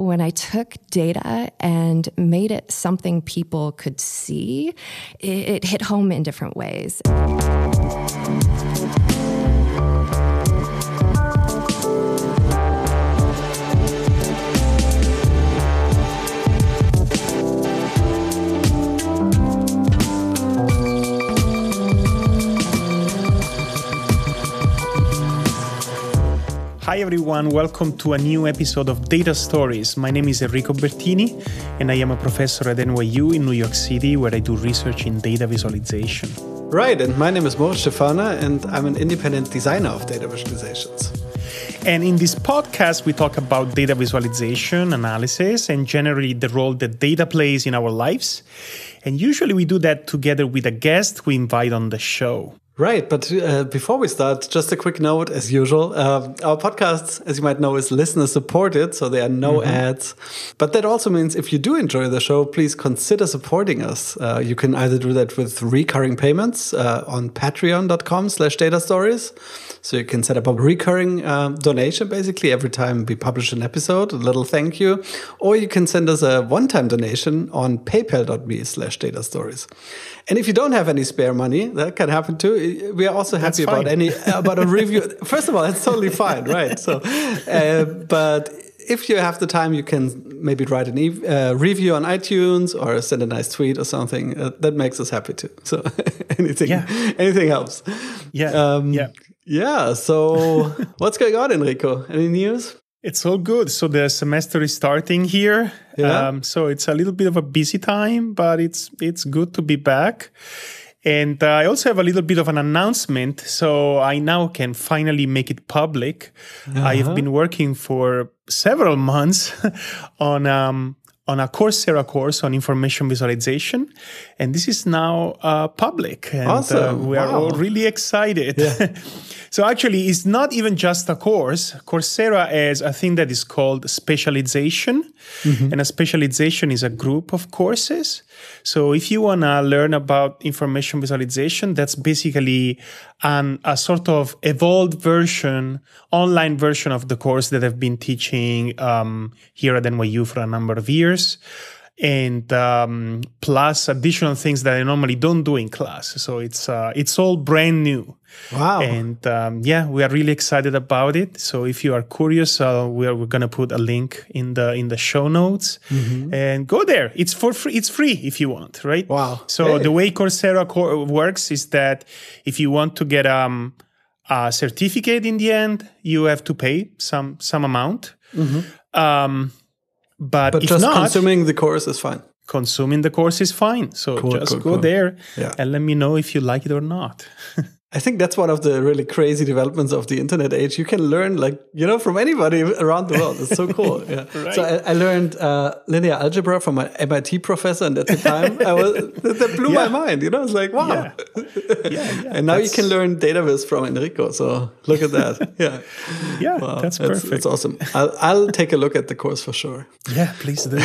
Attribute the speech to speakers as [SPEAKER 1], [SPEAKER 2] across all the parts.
[SPEAKER 1] when I took data and made it something people could see, it, it hit home in different ways.
[SPEAKER 2] Hi everyone, welcome to a new episode of Data Stories. My name is Enrico Bertini and I am a professor at NYU in New York City where I do research in data visualization.
[SPEAKER 3] Right, and my name is Moritz Stefaner and I'm an independent designer of data visualizations.
[SPEAKER 2] And in this podcast, we talk about data visualization, analysis, and generally the role that data plays in our lives. And usually we do that together with a guest we invite on the show.
[SPEAKER 3] Right, but uh, before we start, just a quick note as usual. Uh, our podcast, as you might know, is listener supported, so there are no mm -hmm. ads. But that also means if you do enjoy the show, please consider supporting us. Uh, you can either do that with recurring payments uh, on patreon.com slash data stories. So you can set up a recurring uh, donation basically every time we publish an episode, a little thank you. Or you can send us a one-time donation on paypal.me slash data stories. And if you don't have any spare money, that can happen too. We are also happy about any about a review. First of all, that's totally fine, right? So, uh, but if you have the time, you can maybe write a e uh, review on iTunes or send a nice tweet or something. Uh, that makes us happy too. So anything, yeah. anything helps.
[SPEAKER 2] Yeah. Um, yeah.
[SPEAKER 3] Yeah. So what's going on, Enrico? Any news?
[SPEAKER 2] It's all good. So the semester is starting here. Yeah. Um, so it's a little bit of a busy time, but it's it's good to be back. And uh, I also have a little bit of an announcement. So I now can finally make it public. Uh-huh. I have been working for several months on um, on a Coursera course on information visualization, and this is now uh, public. And,
[SPEAKER 3] uh, awesome!
[SPEAKER 2] Uh, we are all really excited. Yeah. so actually, it's not even just a course. Coursera is a thing that is called specialization, mm-hmm. and a specialization is a group of courses. So if you want to learn about information visualization, that's basically an, a sort of evolved version, online version of the course that I've been teaching um, here at NYU for a number of years and um, plus additional things that I normally don't do in class. So it's uh, it's all brand new.
[SPEAKER 3] Wow!
[SPEAKER 2] And um, yeah, we are really excited about it. So if you are curious, uh, we are, we're gonna put a link in the in the show notes mm-hmm. and go there. It's for free. It's free if you want, right?
[SPEAKER 3] Wow!
[SPEAKER 2] So hey. the way Coursera co- works is that if you want to get um, a certificate in the end, you have to pay some some amount. Mm-hmm. Um, but,
[SPEAKER 3] but just not, consuming the course is fine.
[SPEAKER 2] Consuming the course is fine. So cool, just cool, go cool. there yeah. and let me know if you like it or not.
[SPEAKER 3] I think that's one of the really crazy developments of the internet age. You can learn, like, you know, from anybody around the world. It's so cool. Yeah. right. So I, I learned uh, linear algebra from an MIT professor, and at the time, I was that blew yeah. my mind. You know, it's like, wow. Yeah. yeah, and now you can learn database from Enrico. So look at that.
[SPEAKER 2] Yeah. Yeah, wow. that's perfect.
[SPEAKER 3] That's awesome. I'll, I'll take a look at the course for sure.
[SPEAKER 2] Yeah, please do.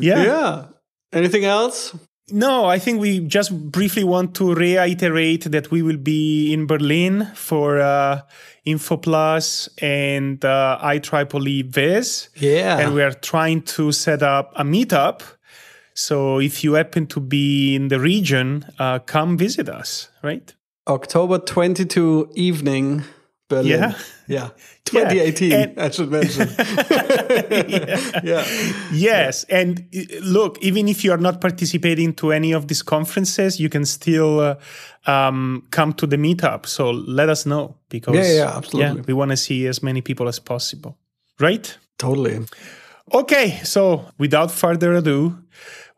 [SPEAKER 3] yeah. Yeah. Anything else?
[SPEAKER 2] No, I think we just briefly want to reiterate that we will be in Berlin for uh, InfoPlus and uh, IEEE Viz.
[SPEAKER 3] Yeah.
[SPEAKER 2] And we are trying to set up a meetup. So if you happen to be in the region, uh, come visit us, right?
[SPEAKER 3] October 22 evening, Berlin.
[SPEAKER 2] Yeah.
[SPEAKER 3] Yeah. 2018, yeah. And, I should mention.
[SPEAKER 2] yeah. yeah. Yes. And uh, look, even if you are not participating to any of these conferences, you can still uh, um, come to the meetup. So let us know because
[SPEAKER 3] yeah, yeah, absolutely.
[SPEAKER 2] Yeah, we want to see as many people as possible. Right?
[SPEAKER 3] Totally.
[SPEAKER 2] Okay. So without further ado,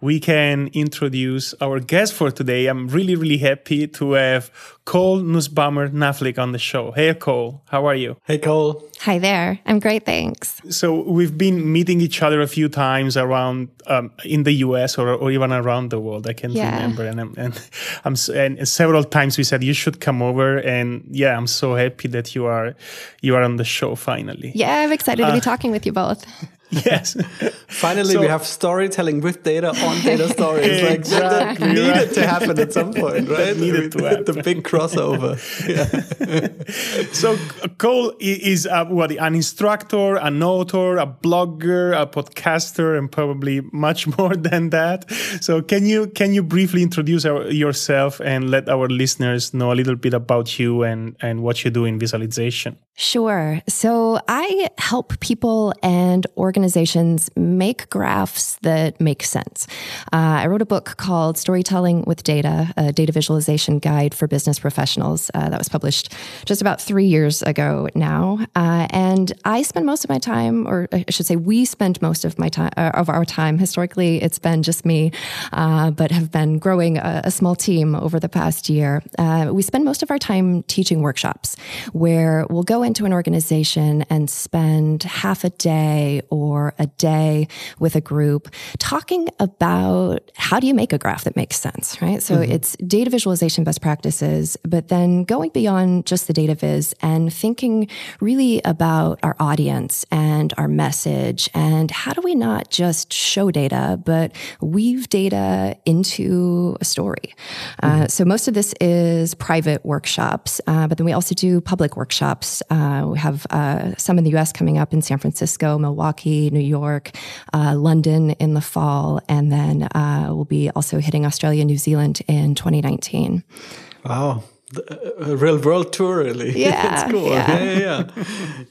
[SPEAKER 2] we can introduce our guest for today. I'm really, really happy to have Cole Nussbaumer Knaflic on the show. Hey, Cole, how are you?
[SPEAKER 3] Hey, Cole.
[SPEAKER 1] Hi there. I'm great, thanks.
[SPEAKER 2] So we've been meeting each other a few times around um, in the U.S. Or, or even around the world. I can't yeah. remember, and, I'm, and I'm and several times we said you should come over, and yeah, I'm so happy that you are you are on the show finally.
[SPEAKER 1] Yeah, I'm excited uh, to be uh, talking with you both.
[SPEAKER 2] yes.
[SPEAKER 3] Finally, so, we have storytelling with data on data stories. like exactly, that, needed right. to happen at some point, right?
[SPEAKER 2] needed to happen.
[SPEAKER 3] The big crossover.
[SPEAKER 2] so Cole is what an instructor, an author, a blogger, a podcaster, and probably much more than that. So can you can you briefly introduce our, yourself and let our listeners know a little bit about you and and what you do in visualization?
[SPEAKER 1] Sure. So I help people and organizations make graphs that make sense. Uh, I wrote a book called Storytelling with Data, a data visualization guide for business professionals. Uh, that was published just about three years ago now. Uh, and I spend most of my time, or I should say, we spend most of my time, uh, of our time. Historically, it's been just me, uh, but have been growing a, a, small team over the past year. Uh, we spend most of our time teaching workshops where we'll go into an organization and spend half a day or a day with a group talking about how do you make a graph that makes sense, right? So mm-hmm. it's data visualization best practices, but then going beyond just the data viz and thinking really about our audience and our message and how do we not just show data, but weave data into a story. Uh, mm-hmm. Uh, so most of this is private workshops, uh, but then we also do public workshops. Uh, we have uh, some in the US coming up in San Francisco, Milwaukee, New York, uh, London in the fall, and then uh, we'll be also hitting Australia, New Zealand in 2019.
[SPEAKER 3] Wow a real world tour, really.
[SPEAKER 1] Yeah,
[SPEAKER 3] it's cool. Yeah, yeah, yeah.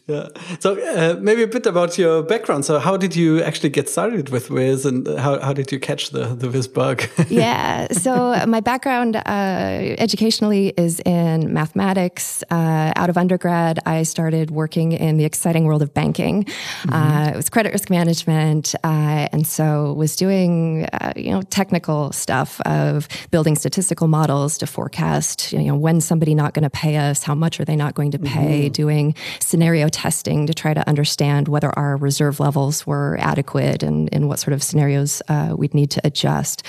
[SPEAKER 3] yeah. So uh, maybe a bit about your background. So how did you actually get started with viz and how, how did you catch the the Viz bug?
[SPEAKER 1] yeah. So my background uh, educationally is in mathematics. Uh, out of undergrad, I started working in the exciting world of banking. Mm -hmm. it was credit risk management, uh, and so was doing uh, you know technical stuff of building statistical models to forecast you know when somebody not going to pay us? How much are they not going to pay? Mm-hmm. Doing scenario testing to try to understand whether our reserve levels were adequate and in what sort of scenarios uh, we'd need to adjust.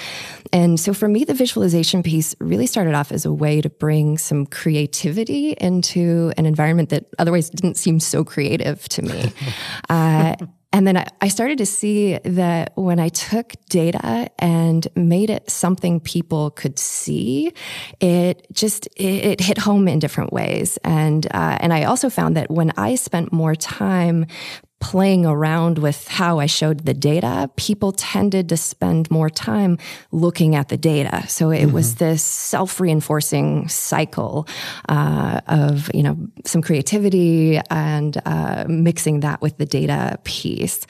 [SPEAKER 1] And so for me, the visualization piece really started off as a way to bring some creativity into an environment that otherwise didn't seem so creative to me. uh, and then I, started to see that when I took data and made it something people could see, it just it, it hit home in different ways. And uh, and I also found that when I spent more time playing around with how I showed the data, people tended to spend more time looking at the data. So it mm-hmm. was this self-reinforcing cycle uh, of you know some creativity and uh, mixing that with the data piece.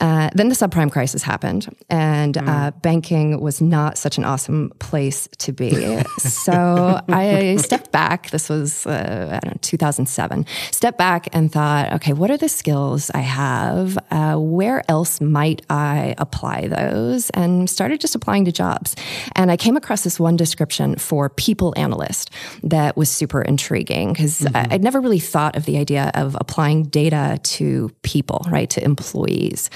[SPEAKER 1] Uh, then the subprime crisis happened, and mm. uh, banking was not such an awesome place to be. so I stepped back. This was, uh, I don't know, 2007. Stepped back and thought, okay, what are the skills I have? Uh, where else might I apply those? And started just applying to jobs. And I came across this one description for people analyst that was super intriguing because mm-hmm. I'd never really thought of the idea of applying data to people, right, to employees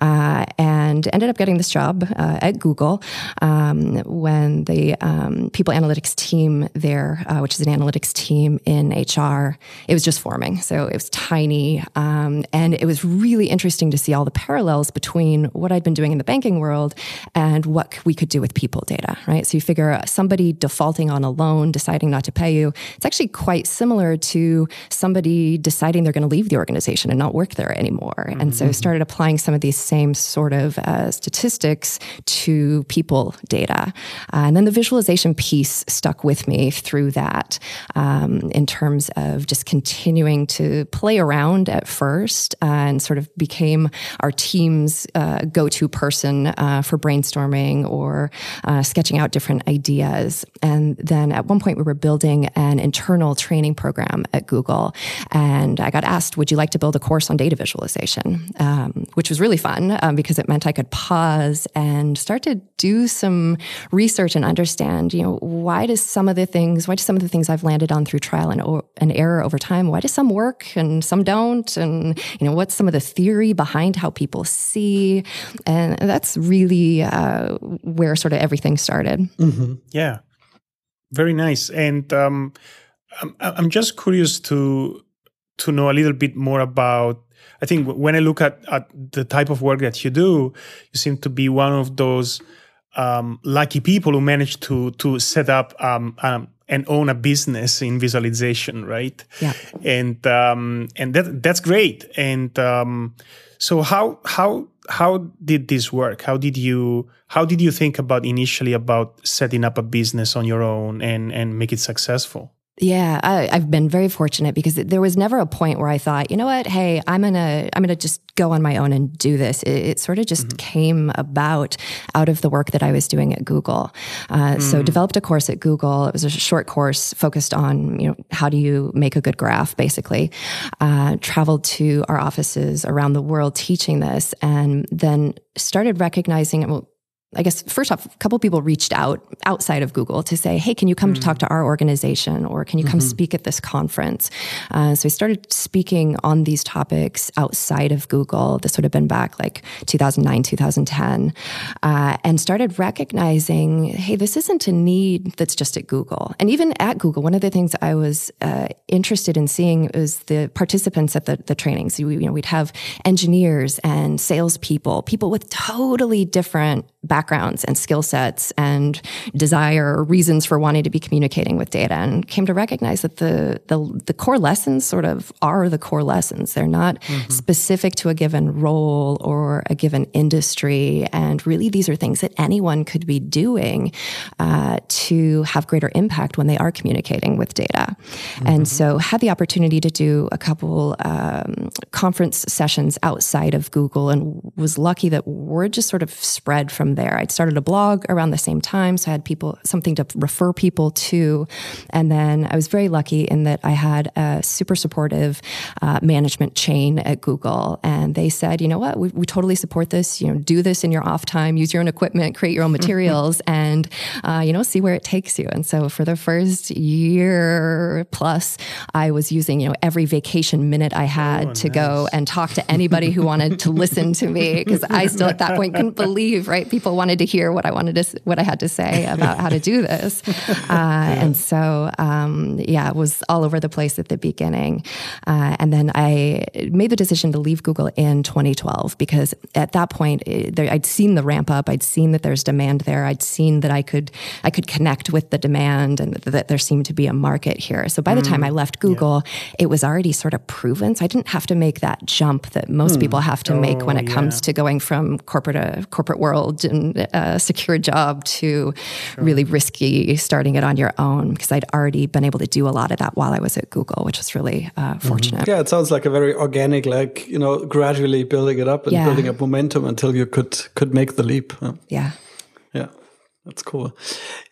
[SPEAKER 1] uh, and ended up getting this job uh, at Google um, when the um, people analytics team there, uh, which is an analytics team in HR, it was just forming. So it was tiny. Um, and it was really interesting to see all the parallels between what I'd been doing in the banking world and what we could do with people data, right? So you figure somebody defaulting on a loan, deciding not to pay you, it's actually quite similar to somebody deciding they're going to leave the organization and not work there anymore. Mm-hmm. And so mm-hmm. started applying some of these same sort of uh, statistics to people data. Uh, and then the visualization piece stuck with me through that um, in terms of just continuing to play around at first uh, and sort of became our team's uh, go to person uh, for brainstorming or uh, sketching out different ideas. And then at one point, we were building an internal training program at Google. And I got asked, Would you like to build a course on data visualization? Um, which was really fun um, because it meant I could pause and start to do some research and understand, you know, why does some of the things, why do some of the things I've landed on through trial and, and error over time, why do some work and some don't? And, you know, what's some of the theory behind how people see? And that's really uh, where sort of everything started.
[SPEAKER 2] Mm-hmm. Yeah. Very nice. And um, I'm, I'm just curious to to know a little bit more about I think when I look at, at the type of work that you do, you seem to be one of those um, lucky people who managed to to set up um, um, and own a business in visualization, right?
[SPEAKER 1] Yeah.
[SPEAKER 2] And um, and that that's great. And um, so how how how did this work? How did you how did you think about initially about setting up a business on your own and and make it successful?
[SPEAKER 1] Yeah, I, have been very fortunate because there was never a point where I thought, you know what, hey, I'm gonna I'm gonna just go on my own and do this. It, it sort of just mm-hmm. came about out of the work that I was doing at Google. Uh, mm. So developed a course at Google. It was a short course focused on you know how do you make a good graph, basically. Uh, traveled to our offices around the world teaching this, and then started recognizing well I guess first off, a couple people reached out outside of Google to say, "Hey, can you come mm. to talk to our organization, or can you come mm-hmm. speak at this conference?" Uh, so I started speaking on these topics outside of Google. This would have been back like 2009, 2010, uh, and started recognizing, "Hey, this isn't a need that's just at Google." And even at Google, one of the things I was uh, interested in seeing was the participants at the, the trainings. You, you know, we'd have engineers and salespeople, people with totally different backgrounds and skill sets and desire or reasons for wanting to be communicating with data and came to recognize that the the, the core lessons sort of are the core lessons they're not mm-hmm. specific to a given role or a given industry and really these are things that anyone could be doing uh, to have greater impact when they are communicating with data mm-hmm. and so had the opportunity to do a couple um, conference sessions outside of google and was lucky that word just sort of spread from there. I'd started a blog around the same time, so I had people something to refer people to, and then I was very lucky in that I had a super supportive uh, management chain at Google, and they said, you know what, we, we, totally support this. You know, do this in your off time, use your own equipment, create your own materials, and uh, you know, see where it takes you. And so for the first year plus, I was using you know every vacation minute I had oh, to nice. go and talk to anybody who wanted to listen to me because I still at that point couldn't believe right people people wanted to hear what I wanted to what I had to say about how to do this, uh, and so um, yeah, it was all over the place at the beginning, uh, and then I made the decision to leave Google in 2012 because at that point it, eh, there, I'd seen the ramp up, I'd seen that there's demand there, I'd seen that I could I could connect with the demand and that there seemed to be a market here. So by the mm, time I left Google, yeah. it was already sort of proven. So I didn't have to make that jump that most mm. people have to oh, make when it yeah. comes to going from corporate a uh, corporate world and a secure job to sure. really risky starting it on your own because I'd already been able to do a lot of that while I was at Google, which was really uh, mm-hmm. fortunate.
[SPEAKER 3] Mm-hmm. Yeah, it sounds like a very organic, like you know, gradually building it up and yeah. building up momentum until you could could make the leap.
[SPEAKER 1] Yeah,
[SPEAKER 3] yeah, that's cool.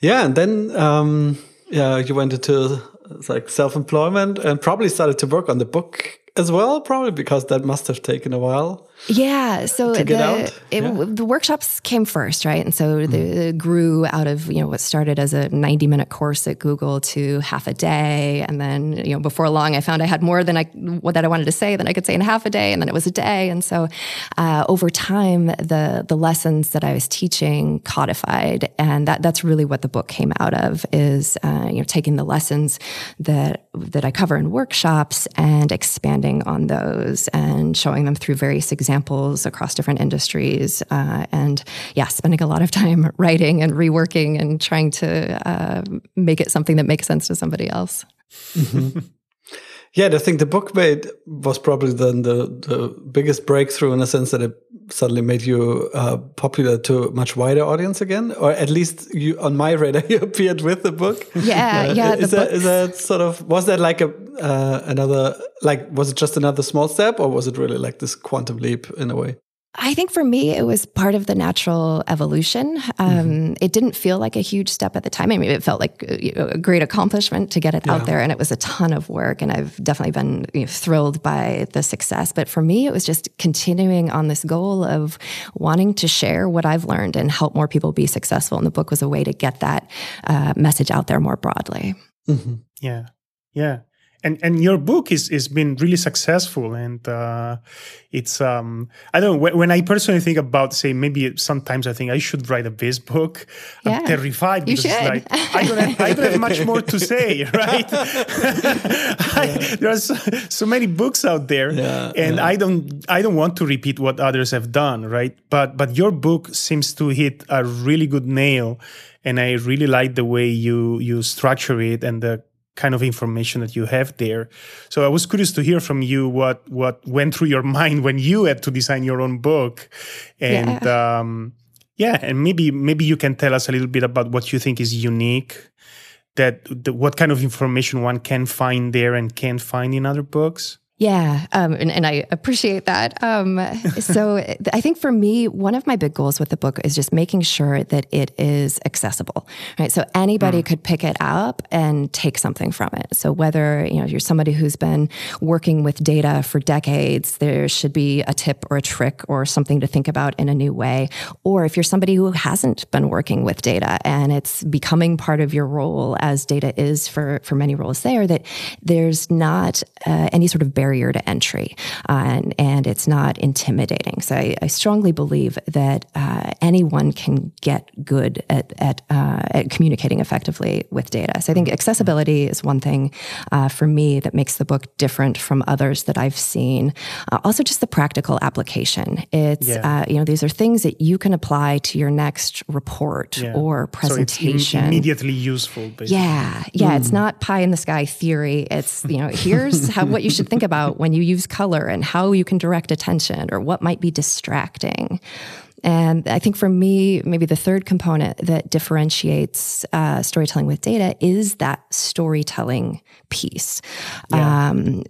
[SPEAKER 3] Yeah, and then um, yeah, you went into like self employment and probably started to work on the book as well, probably because that must have taken a while.
[SPEAKER 1] Yeah. So the, it, yeah. the workshops came first, right? And so mm. they grew out of, you know, what started as a 90 minute course at Google to half a day. And then, you know, before long, I found I had more than I, what that I wanted to say than I could say in half a day. And then it was a day. And so uh, over time, the, the lessons that I was teaching codified. And that, that's really what the book came out of is, uh, you know, taking the lessons that, that I cover in workshops and expanding on those and showing them through various examples across different industries. Uh, and yeah, spending a lot of time writing and reworking and trying to uh, make it something that makes sense to somebody else.
[SPEAKER 3] Mm-hmm. Yeah, I think the book made was probably then the, the biggest breakthrough in the sense that it suddenly made you uh, popular to a much wider audience again, or at least you on my radar you appeared with the book.
[SPEAKER 1] Yeah, uh, yeah.
[SPEAKER 3] Is that, is that sort of was that like a uh, another like was it just another small step, or was it really like this quantum leap in a way?
[SPEAKER 1] I think for me, it was part of the natural evolution. Um, mm-hmm. It didn't feel like a huge step at the time. I mean, it felt like a great accomplishment to get it yeah. out there, and it was a ton of work. And I've definitely been you know, thrilled by the success. But for me, it was just continuing on this goal of wanting to share what I've learned and help more people be successful. And the book was a way to get that uh, message out there more broadly.
[SPEAKER 2] Mm-hmm. Yeah, yeah. And and your book is is been really successful and uh, it's um i don't know when, when, i personally think about say maybe sometimes i think i should write a viz book yeah. i'm terrified
[SPEAKER 1] because it's like
[SPEAKER 2] I don't, have, I don't have much more to say right I, there are so, so, many books out there yeah, and yeah. i don't i don't want to repeat what others have done right but but your book seems to hit a really good nail and i really like the way you you structure it and the kind of information that you have there. So I was curious to hear from you what what went through your mind when you had to design your own book, and yeah, um, yeah and maybe maybe you can tell us a little bit about what you think is unique. That the, what kind of information one can find there and can't find in other books.
[SPEAKER 1] Yeah, um, and, and, I appreciate that. Um, so I think for me, one of my big goals with the book is just making sure that it is accessible, right? So anybody mm. could pick it up and take something from it. So whether you know you're somebody who's been working with data for decades, there should be a tip or a trick or something to think about in a new way. Or if you're somebody who hasn't been working with data and it's becoming part of your role, as data is for for many roles there, that there's not uh, any sort of barrier barrier to entry uh, and, and it's not intimidating. So I, I strongly believe that uh, anyone can get good at, at, uh, at, communicating effectively with data. So I think accessibility is one thing uh, for me that makes the book different from others that I've seen. Uh, also, just the practical application. It's, yeah. Uh, you know, these are things that you can apply to your next report yeah. or presentation. So
[SPEAKER 2] immediately useful, basically.
[SPEAKER 1] Yeah. Yeah. Mm. It's hmm. not pie in the sky theory. It's, you know, here's how, what you should think about about when you use color and how you can direct attention or what might be distracting. And I think for me, maybe the third component that differentiates uh, storytelling with data is that storytelling piece. Yeah. Um,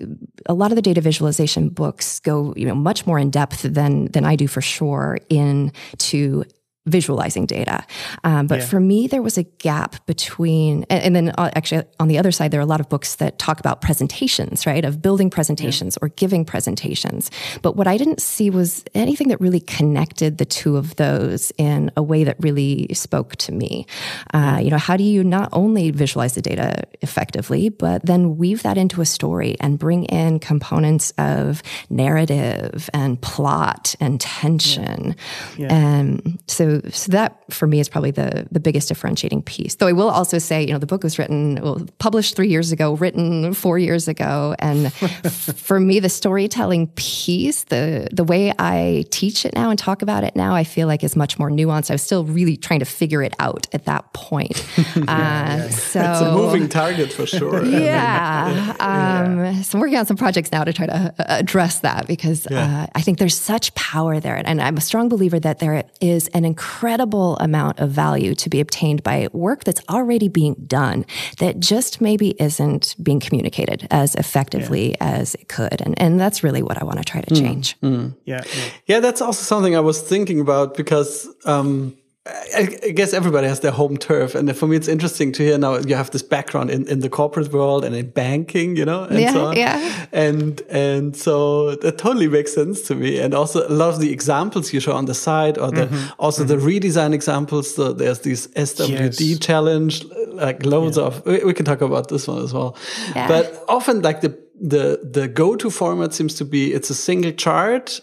[SPEAKER 1] a lot of the data visualization books go, you know, much more in depth than than I do for sure into visualizing data. Um, but yeah. for me, there was a gap between, and, and then uh, actually on the other side, there are a lot of books that talk about presentations, right? Of building presentations yeah. or giving presentations. But what I didn't see was anything that really connected the two of those in a way that really spoke to me. Uh, you know, how do you not only visualize the data effectively, but then weave that into a story and bring in components of narrative and plot and tension. Yeah. And so so that for me is probably the the biggest differentiating piece. Though I will also say, you know, the book was written, well, published three years ago, written four years ago, and for me, the storytelling piece, the the way I teach it now and talk about it now, I feel like is much more nuanced. I was still really trying to figure it out at that point. yeah, uh, yeah. So
[SPEAKER 3] it's a moving target for sure.
[SPEAKER 1] Yeah. um, so I'm working on some projects now to try to uh, address that because uh, I think there's such power there, and I'm a strong believer that there is an incredible incredible amount of value to be obtained by work that's already being done that just maybe isn't being communicated as effectively yeah. as it could. And, and that's really what I want to try to mm. change.
[SPEAKER 3] Mm. Mm. Yeah, yeah. Yeah, that's also something I was thinking about because um, I, guess everybody has their home turf, and for me, it's interesting to hear now you have this background in, in the corporate world and in banking, you know, and
[SPEAKER 1] yeah,
[SPEAKER 3] so on.
[SPEAKER 1] Yeah.
[SPEAKER 3] And and so that totally makes sense to me. And also a lot of the examples you show on the side, or the mm -hmm. also mm -hmm. the mm-hmm. redesign examples. So there's this SWD yes. challenge, like loads yeah. of. We, we, can talk about this one as well. Yeah. But often, like the the the go to format seems to be it's a single chart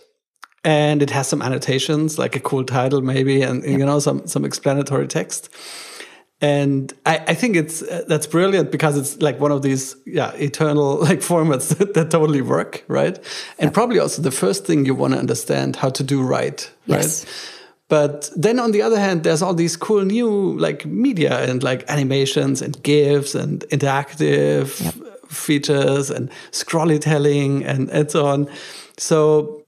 [SPEAKER 3] and it has some annotations like a cool title maybe and yep. you know some some explanatory text and I, I think it's uh, that's brilliant because it's like one of these yeah eternal like formats that, that totally work right and yep. probably also the first thing you want to understand how to do right
[SPEAKER 1] yes.
[SPEAKER 3] right but then on the other hand there's all these cool new like media and like animations and gifs and interactive yep. features and scrollytelling and and so on so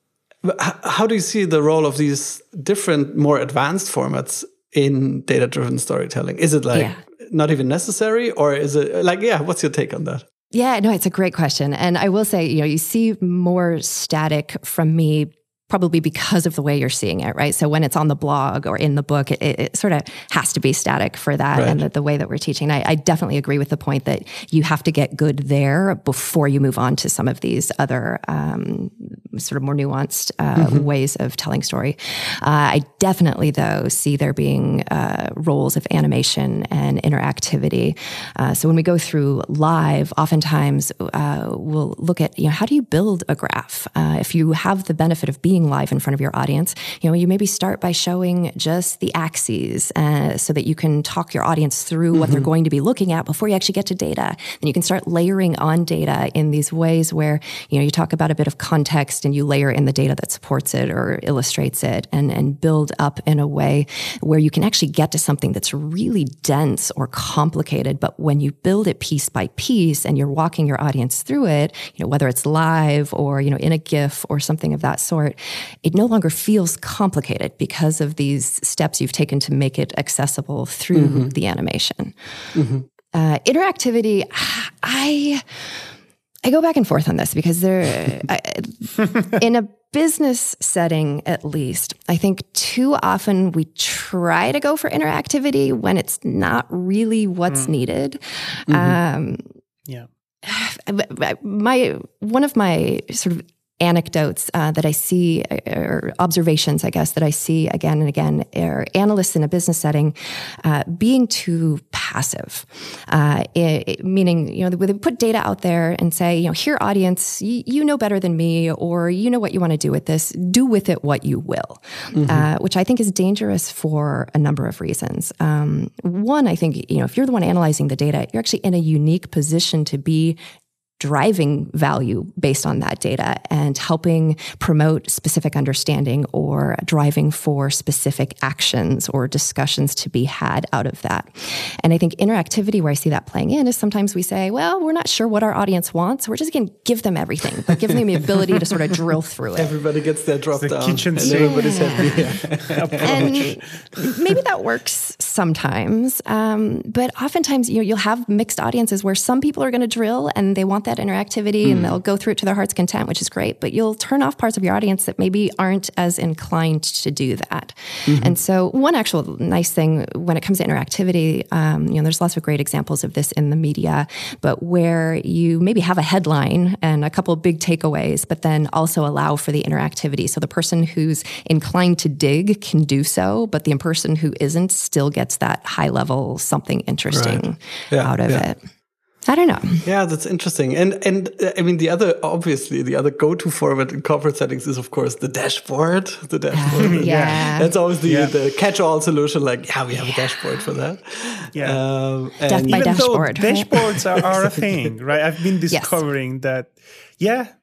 [SPEAKER 3] how do you see the role of these different, more advanced formats in data driven storytelling? Is it like yeah. not even necessary, or is it like, yeah, what's your take on that?
[SPEAKER 1] Yeah, no, it's a great question. And I will say, you know, you see more static from me probably because of the way you're seeing it, right? So when it's on the blog or in the book, it, it sort of has to be static for that right. and the, the, way that we're teaching. I, I, definitely agree with the point that you have to get good there before you move on to some of these other um, sort of more nuanced uh, mm-hmm. ways of telling story. Uh, I definitely, though, see there being uh, roles of animation and interactivity. Uh, so when we go through live, oftentimes uh, we'll look at you know how do you build a graph uh, if you have the benefit of being live in front of your audience. You know, you maybe start by showing just the axes uh, so that you can talk your audience through mm-hmm. what they're mm-hmm. going to be looking at before you actually get to data. Then you can start layering on data in these ways where, you know, you talk about a bit of context and you layer in the data that supports it or illustrates it and, and build up in a way where you can actually get to something that's really dense or complicated. But when you build it piece by piece and you're walking your audience through it, you know, whether it's live or, you know, in a GIF or something of that sort, it no longer feels complicated because of these steps you've taken to make it accessible through mm-hmm. the animation. Mm-hmm. Uh, interactivity, I I go back and forth on this because there, I, in a business setting at least, I think too often we try to go for interactivity when it's not really what's mm. needed. Mm-hmm. Um,
[SPEAKER 2] yeah.
[SPEAKER 1] My one of my sort of anecdotes uh, that I see, uh, or observations, I guess, that I see again and again, are analysts in a business setting uh, being too passive, uh, it, it, meaning, you know, they put data out there and say, you know, here, audience, you, you know better than me, or you know what you want to do with this, do with it what you will, mm-hmm. Uh, which I think is dangerous for a number of reasons. Um, one, I think, you know, if you're the one analyzing the data, you're actually in a unique position to be driving value based on that data and helping promote specific understanding or driving for specific actions or discussions to be had out of that. And I think interactivity, where I see that playing in, is sometimes we say, well, we're not sure what our audience wants. We're just going to give them everything, but giving them the ability to sort of drill through it.
[SPEAKER 3] Everybody gets their drop
[SPEAKER 2] the
[SPEAKER 3] down.
[SPEAKER 2] Kitchen
[SPEAKER 3] and everybody's happy.
[SPEAKER 1] and maybe that works sometimes. Um, but oftentimes, you know, you'll have mixed audiences where some people are going to drill and they want that interactivity mm. and hmm. they'll go through it to their heart's content, which is great. But you'll turn off parts of your audience that maybe aren't as inclined to do that. Mm-hmm. And so, one actual nice thing when it comes to interactivity, um, you know, there's lots of great examples of this in the media, but where you maybe have a headline and a couple of big takeaways, but then also allow for the interactivity. So the person who's inclined to dig can do so, but the person who isn't still gets that high level something interesting right. yeah, out of yeah. it. I don't know.
[SPEAKER 3] Yeah, that's interesting. And and uh, I mean the other obviously the other go-to format in corporate settings is of course the dashboard. The dashboard.
[SPEAKER 1] yeah.
[SPEAKER 3] That's always the, yeah. the catch-all solution like yeah, we have yeah. a dashboard for that.
[SPEAKER 2] Yeah. Um,
[SPEAKER 1] Death by dashboard.
[SPEAKER 2] dashboards are, are a thing, right? I've been discovering yes. that yeah,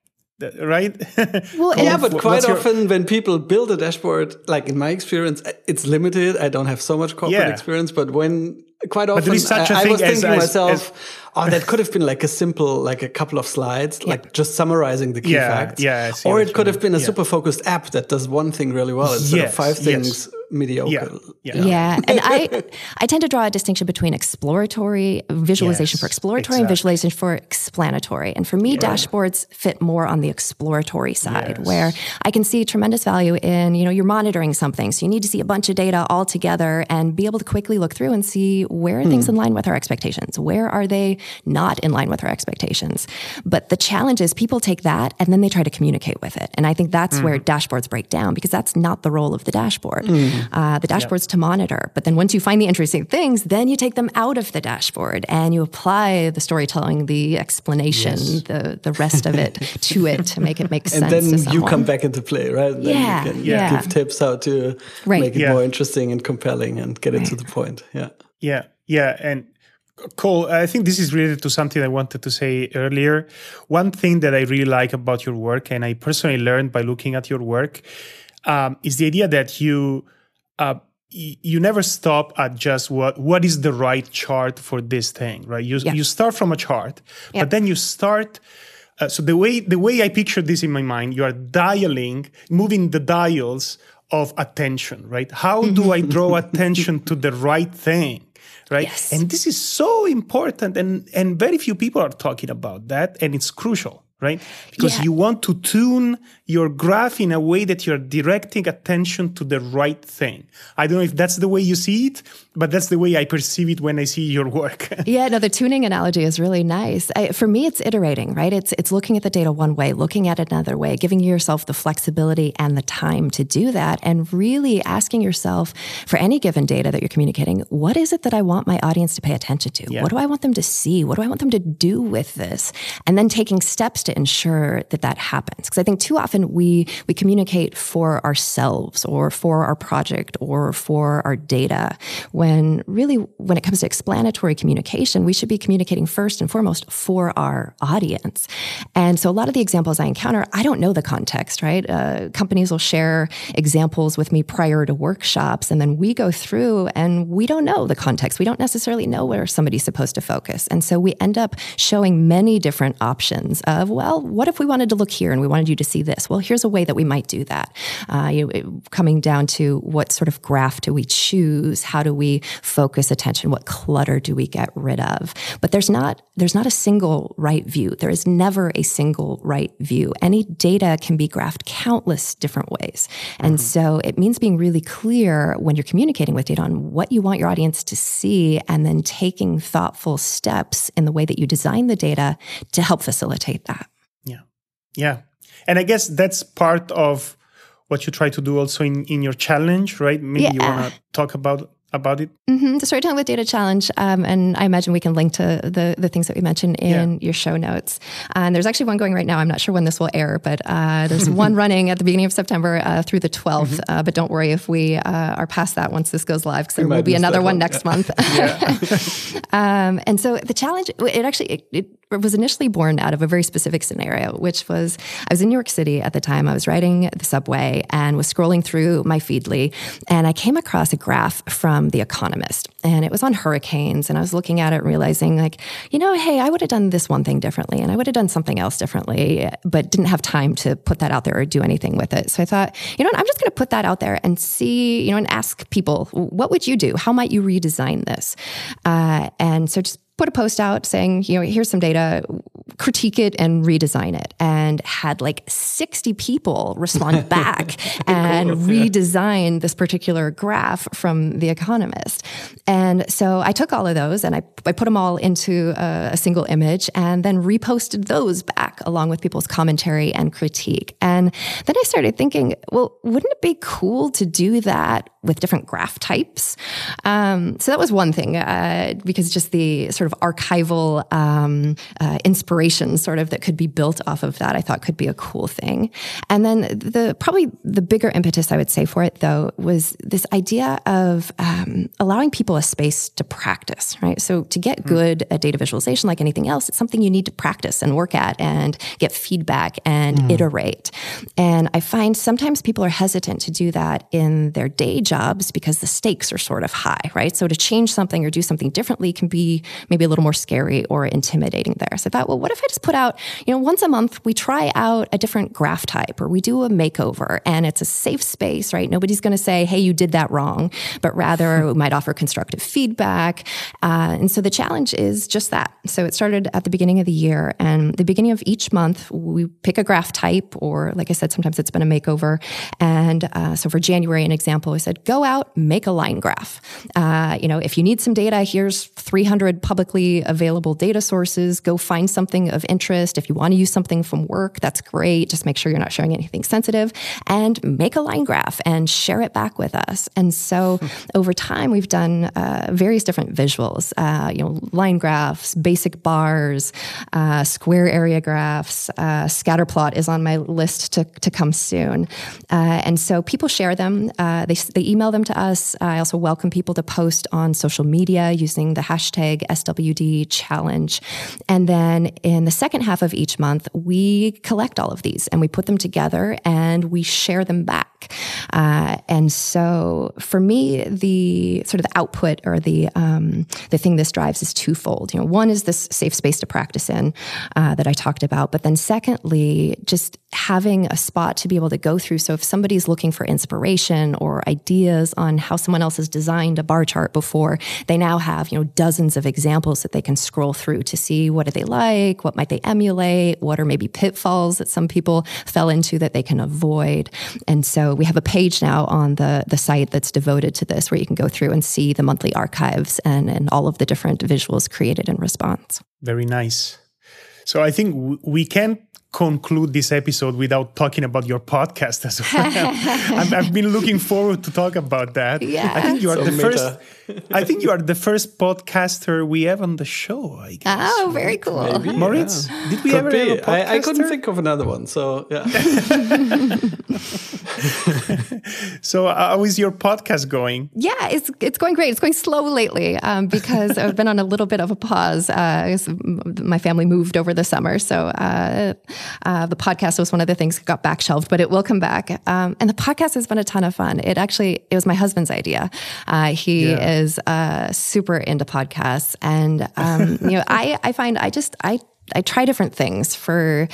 [SPEAKER 2] right?
[SPEAKER 3] Well, yeah, but quite often when people build a dashboard, like in my experience, it's limited. I don't have so much corporate yeah. experience, but when quite often I, I, was thinking as, myself, as, oh, that could have been like a simple, like a couple of slides, yeah. like just summarizing the key
[SPEAKER 2] yeah,
[SPEAKER 3] facts.
[SPEAKER 2] Yeah,
[SPEAKER 3] or it could have been a super focused app that does one thing really well instead yes, of five things yes mediocre.
[SPEAKER 1] Yeah, yeah. yeah. and I I tend to draw a distinction between exploratory visualization yes, for exploratory exactly. and visualization for explanatory. And for me, yeah. dashboards fit more on the exploratory side, yes. where I can see tremendous value in you know you're monitoring something, so you need to see a bunch of data all together and be able to quickly look through and see where are hmm. things in line with our expectations, where are they not in line with our expectations. But the challenge is people take that and then they try to communicate with it, and I think that's mm. where dashboards break down because that's not the role of the dashboard. Mm uh, the dashboard's yep. to monitor. But then once you find the interesting things, then you take them out of the dashboard and you apply the storytelling, the explanation, yes. the the rest of it to it to make it make
[SPEAKER 3] and
[SPEAKER 1] sense.
[SPEAKER 3] And then you come back into play, right? And
[SPEAKER 1] yeah,
[SPEAKER 3] then you can
[SPEAKER 1] yeah.
[SPEAKER 3] give tips how to right. make it yeah. more interesting and compelling and get right. it to the point. Yeah.
[SPEAKER 2] Yeah. Yeah. And Cole, I think this is related to something I wanted to say earlier. One thing that I really like about your work, and I personally learned by looking at your work, um, is the idea that you uh, you never stop at just what what is the right chart for this thing, right? You yeah. you start from a chart, yep. but then you start. Uh, so the way the way I picture this in my mind, you are dialing, moving the dials of attention, right? How do I draw attention to the right thing? Right.
[SPEAKER 1] Yes.
[SPEAKER 2] And this is so important and, and very few people are talking about that. And it's crucial right? Because
[SPEAKER 1] Yeah.
[SPEAKER 2] you want to tune your graph in a way that you're directing attention to the right thing. I don't know if that's the way you see it, but that's the way I perceive it when I see your work.
[SPEAKER 1] Yeah, no, the tuning analogy is really nice. I, for me, it's iterating, right? It's it's looking at the data one way, looking at it another way, giving yourself the flexibility and the time to do that, and really asking yourself for any given data that you're communicating, what is it that I want my audience to pay attention to?
[SPEAKER 2] Yeah.
[SPEAKER 1] What do I want them to see? What do I want them to do with this? And then taking steps to ensure that that happens. Because I think too often we we communicate for ourselves or for our project or for our data when really when it comes to explanatory communication we should be communicating first and foremost for our audience. And so a lot of the examples i encounter i don't know the context right? Uh, companies will share examples with me prior to workshops and then we go through and we don't know the context. We don't necessarily know where somebody's supposed to focus. And so we end up showing many different options of well what if we wanted to look here and we wanted you to see this? Well here's a way that we might do that. Uh, you know, coming down to what sort of graph do we choose? How do we focus attention? What clutter do we get rid of? But there's not there's not a single right view. There is never a single right view. Any data can be graphed countless different ways. And mm-hmm. so it means being really clear when you're communicating with data on what you want your audience to see and then taking thoughtful steps in the way that you design the data to help facilitate that.
[SPEAKER 2] Yeah. Yeah. And I guess that's part of what you try to do also in, in your challenge, right? Maybe you want to talk about about it.
[SPEAKER 1] hmm The Storytelling with Data Challenge, um, and I imagine we can link to the the things that we mentioned in your show notes. And there's actually one going right now. I'm not sure when this will air, but uh, there's one running at the beginning of September uh, through the 12th. Uh, but don't worry if we uh, are past that once this goes live, because there will be another one,
[SPEAKER 3] one.
[SPEAKER 1] next month. um, and so the challenge, it actually it, it was initially born out of a very specific scenario, which was I was in New York City at the time. I was riding the subway and was scrolling through my Feedly, and I came across a graph from The Economist, and it was on hurricanes. And I was looking at it, and realizing like, you know, hey, I would have done this one thing differently, and I would have done something else differently, but didn't have time to put that out there or do anything with it. So I thought, you know, what, I'm just going to put that out there and see, you know, and ask people, what would you do? How might you redesign this? Uh, and so just put a post out saying, you know, here's some data, critique it and redesign it. And had like 60 people respond back and redesign this particular graph from The Economist. And so I took all of those and I, I put them all into a, a single image and then reposted those back along with people's commentary and critique. And then I started thinking, well, wouldn't it be cool to do that with different graph types? Um, so that was one thing, uh, because just the sort of archival um, uh, inspiration, sort of that could be built off of that, I thought could be a cool thing. And then the probably the bigger impetus I would say for it though was this idea of um, allowing people a space to practice, right? So to get good at data visualization, like anything else, it's something you need to practice and work at and get feedback and iterate. And I find sometimes people are hesitant to do that in their day jobs because the stakes are sort of high, right? So to change something or do something differently can be maybe a little more scary or intimidating there. So I thought, well, what if I just put out, you know, once a month we try out a different graph type or we do a makeover and it's a safe space, right? Nobody's going to say, hey, you did that wrong, but rather we might offer constructive feedback. Uh, and so the challenge is just that. So it started at the beginning of the year and the beginning of each month, we pick a graph type, or like I said, sometimes it's been a makeover. And uh, so for January, an example, we said, go out, make a line graph. Uh, you know, if you need some data, here's 300 publicly available data sources. Go find something of interest. If you want to use something from work, that's great. Just make sure you're not sharing anything sensitive and make a line graph and share it back with us. And so over time, we've done uh, various different visuals, uh, you know, line graphs, basic bars, uh, square area graphs, uh, scatter plot is on my list to, to come soon. Uh, and so people share them. Uh, they, they email them to us. I also welcome people to post on social media using the hashtag SWD challenge. And then in the second half of each month, we collect all of these and we put them together and we share them back. Uh, and so for me, the sort of the output or the um, the thing this drives is twofold. You know, one is this safe space to practice in uh, that I talked about, but then secondly, just having a spot to be able to go through. So if somebody's looking for inspiration or ideas on how someone else has designed a bar chart before, they now have, you know, dozens of examples that they can scroll through to see what do they like, what might they emulate, what are maybe pitfalls that some people fell into that they can avoid. And so we have a page now on the, the site that's devoted to this where you can go through and see the monthly archives and, and all of the different visuals created in response.
[SPEAKER 2] Very nice. So I think we can conclude this episode without talking about your podcast as well. i have been looking forward to talk about that.
[SPEAKER 1] Yeah.
[SPEAKER 2] I think you are
[SPEAKER 3] so
[SPEAKER 2] the
[SPEAKER 3] meta.
[SPEAKER 2] first. I think you are the first podcaster we have on the show. I guess.
[SPEAKER 1] Oh, very cool.
[SPEAKER 3] Maybe,
[SPEAKER 2] Moritz,
[SPEAKER 3] yeah.
[SPEAKER 2] did we
[SPEAKER 3] Could
[SPEAKER 2] ever
[SPEAKER 3] be.
[SPEAKER 2] have a podcaster?
[SPEAKER 3] I, I couldn't think of another one. So yeah.
[SPEAKER 2] So, uh, how is your podcast going?
[SPEAKER 1] Yeah, it's it's going great. It's going slow lately um, because I've been on a little bit of a pause. Uh, my family moved over the summer, so uh, uh, the podcast was one of the things that got back shelved, but it will come back. Um, and the podcast has been a ton of fun. It actually it was my husband's idea. Uh, he
[SPEAKER 2] Yeah.
[SPEAKER 1] is uh, super into podcasts, and um, you know, I I find I just I I try different things for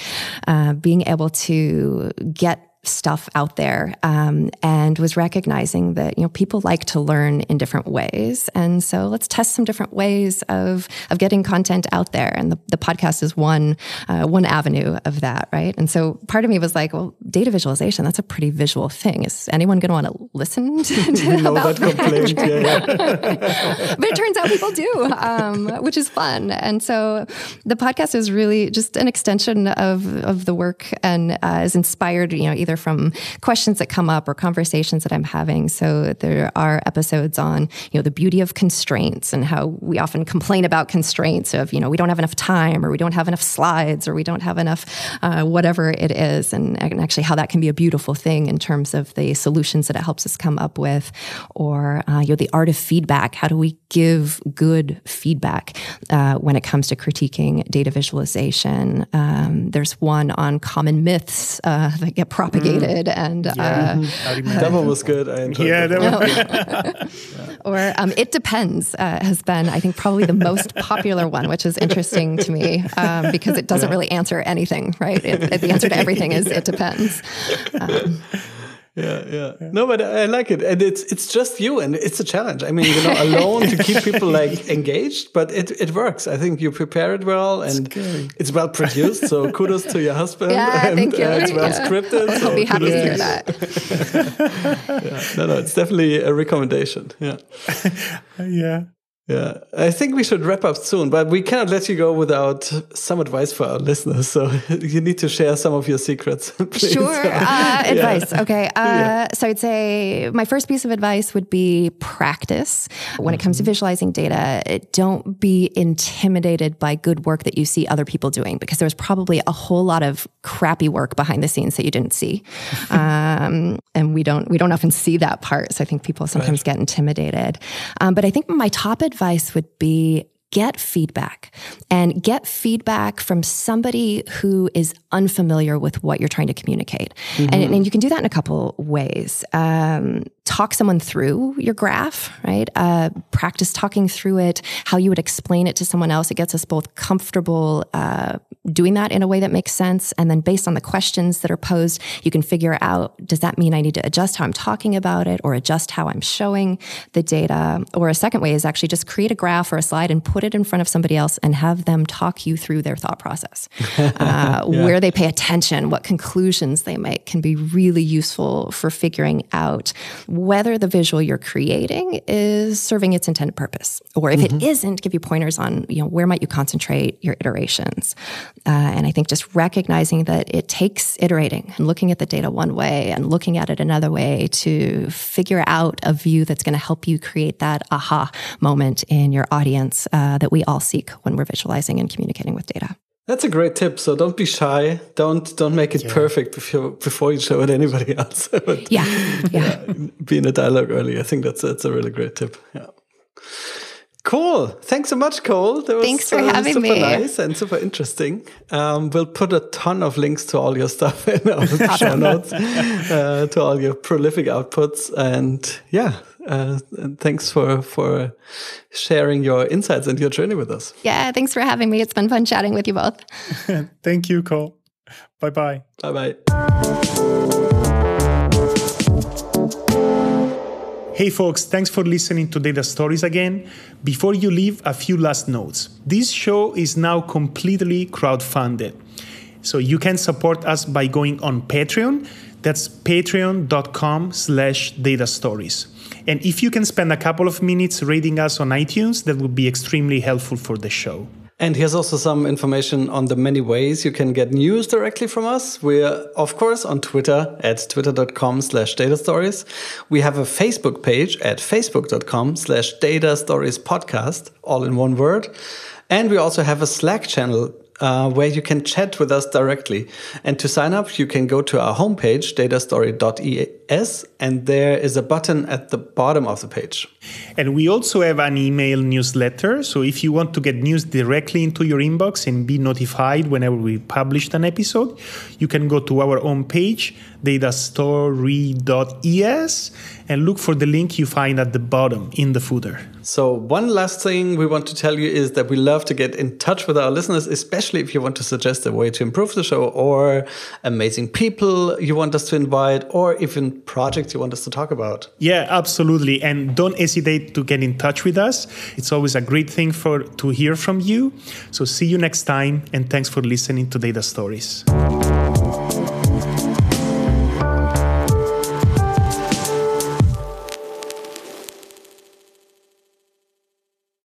[SPEAKER 1] uh, being able to get stuff out there um, and was recognizing that you know people like to learn in different ways and so let's test some different ways of of getting content out there and the, the podcast is one uh, one avenue of that right and so part of me was like well data visualization that's a pretty visual thing is anyone going to want to listen to, to
[SPEAKER 3] We know
[SPEAKER 1] about
[SPEAKER 3] that complaint. Yeah, yeah.
[SPEAKER 1] but it turns out people do, um, which is fun. And so the podcast is really just an extension of of the work and uh, is inspired, you know, either from questions that come up or conversations that I'm having. So there are episodes on, you know, the beauty of constraints and how we often complain about constraints of, you know, we don't have enough time or we don't have enough slides or we don't have enough uh, whatever it is, and, and actually how that can be a beautiful thing in terms of the solutions that it helps us come up with, or uh, you know, the art of feedback. How do we give good feedback uh, when it comes to critiquing data visualization? Um, there's one on common myths uh, that get propagated, and uh,
[SPEAKER 2] I remember.
[SPEAKER 3] that one was good. I enjoyed
[SPEAKER 2] yeah,
[SPEAKER 3] that.
[SPEAKER 2] that
[SPEAKER 1] or um, it depends uh, has been i think probably the most popular one which is interesting to me um, because it doesn't really answer anything right? It, it- the answer to everything is it depends. Um,
[SPEAKER 3] Yeah, yeah. No, but I like it, and it's it's just you, and it's a challenge. I mean, you know, alone to keep people like engaged, but it it works. I think you prepare it well, and it's well produced. So kudos to your husband.
[SPEAKER 1] yeah
[SPEAKER 3] and,
[SPEAKER 1] thank you
[SPEAKER 3] uh, it's well
[SPEAKER 1] Yeah.
[SPEAKER 3] scripted.
[SPEAKER 1] i'll be happy to
[SPEAKER 3] kudos
[SPEAKER 1] hear
[SPEAKER 3] you.
[SPEAKER 1] that
[SPEAKER 3] No, no, it's definitely a recommendation. Yeah.
[SPEAKER 2] yeah.
[SPEAKER 3] Yeah, I think we should wrap up soon, but we cannot let you go without some advice for our listeners. So you need to share some of your secrets. please.
[SPEAKER 1] Sure. Uh, advice. Okay. Uh, So I'd say my first piece of advice would be practice. When it comes to visualizing data, don't be intimidated by good work that you see other people doing because there's probably a whole lot of crappy work behind the scenes that you didn't see, um, and we don't we don't often see that part. So I think people sometimes get intimidated. Um, but I think my top advice would be get feedback and get feedback from somebody who is unfamiliar with what you're trying to communicate. And, and you can do that in a couple ways. Um, talk someone through your graph, right? Uh, practice talking through it, how you would explain it to someone else. It gets us both comfortable uh, doing that in a way that makes sense. And then based on the questions that are posed, you can figure out does that mean I need to adjust how I'm talking about it or adjust how I'm showing the data? Or a second way is actually just create a graph or a slide and put it in front of somebody else and have them talk you through their thought process. Uh, Where they pay attention, what conclusions they make can be really useful for figuring out whether the visual you're creating is serving its intended purpose. Or if it isn't, give you pointers on, you know, where might you concentrate your iterations. Uh, and I think just recognizing that it takes iterating and looking at the data one way and looking at it another way to figure out a view that's going to help you create that aha moment in your audience uh, that we all seek when we're visualizing and communicating with data.
[SPEAKER 3] That's a great tip. So don't be shy. Don't don't make it perfect before before you show it anybody else. But
[SPEAKER 1] Yeah, yeah.
[SPEAKER 3] be in a dialogue early. I think that's that's a really great tip. Yeah. Cool. Thanks so much, Cole. That was
[SPEAKER 1] Thanks for
[SPEAKER 3] uh,
[SPEAKER 1] having
[SPEAKER 3] super
[SPEAKER 1] me.
[SPEAKER 3] nice and super interesting. Um, we'll put a ton of links to all your stuff in our show notes, uh, to all your prolific outputs. And yeah, uh, and thanks for for sharing your insights and your journey with us.
[SPEAKER 1] Yeah, thanks for having me. It's been fun chatting with you both.
[SPEAKER 2] Thank you, Cole. bye bye.
[SPEAKER 3] Bye bye.
[SPEAKER 2] Hey folks, thanks for listening to Data Stories again. Before you leave, a few last notes. This show is now completely crowdfunded. So you can support us by going on Patreon. That's patreon.com slash data stories. And if you can spend a couple of minutes rating us on iTunes, that would be extremely helpful for the show.
[SPEAKER 3] And here's also some information on the many ways you can get news directly from us. We're, of course, on Twitter at twitter.com slash data stories. We have a Facebook page at facebook.com slash data podcast, all in one word. And we also have a Slack channel uh, where you can chat with us directly. And to sign up, you can go to our homepage, datastory.es, and there is a button at the bottom of the page.
[SPEAKER 2] And we also have an email newsletter. So if you want to get news directly into your inbox and be notified whenever we publish an episode, you can go to our homepage, datastory.es, and look for the link you find at the bottom in the footer.
[SPEAKER 3] So, one last thing we want to tell you is that we love to get in touch with our listeners, especially if you want to suggest a way to improve the show or amazing people you want us to invite or even projects you want us to talk about.
[SPEAKER 2] Yeah, absolutely. And don't hesitate to get in touch with us. It's always a great thing for to hear from you. So see you next time and thanks for listening to Data Stories.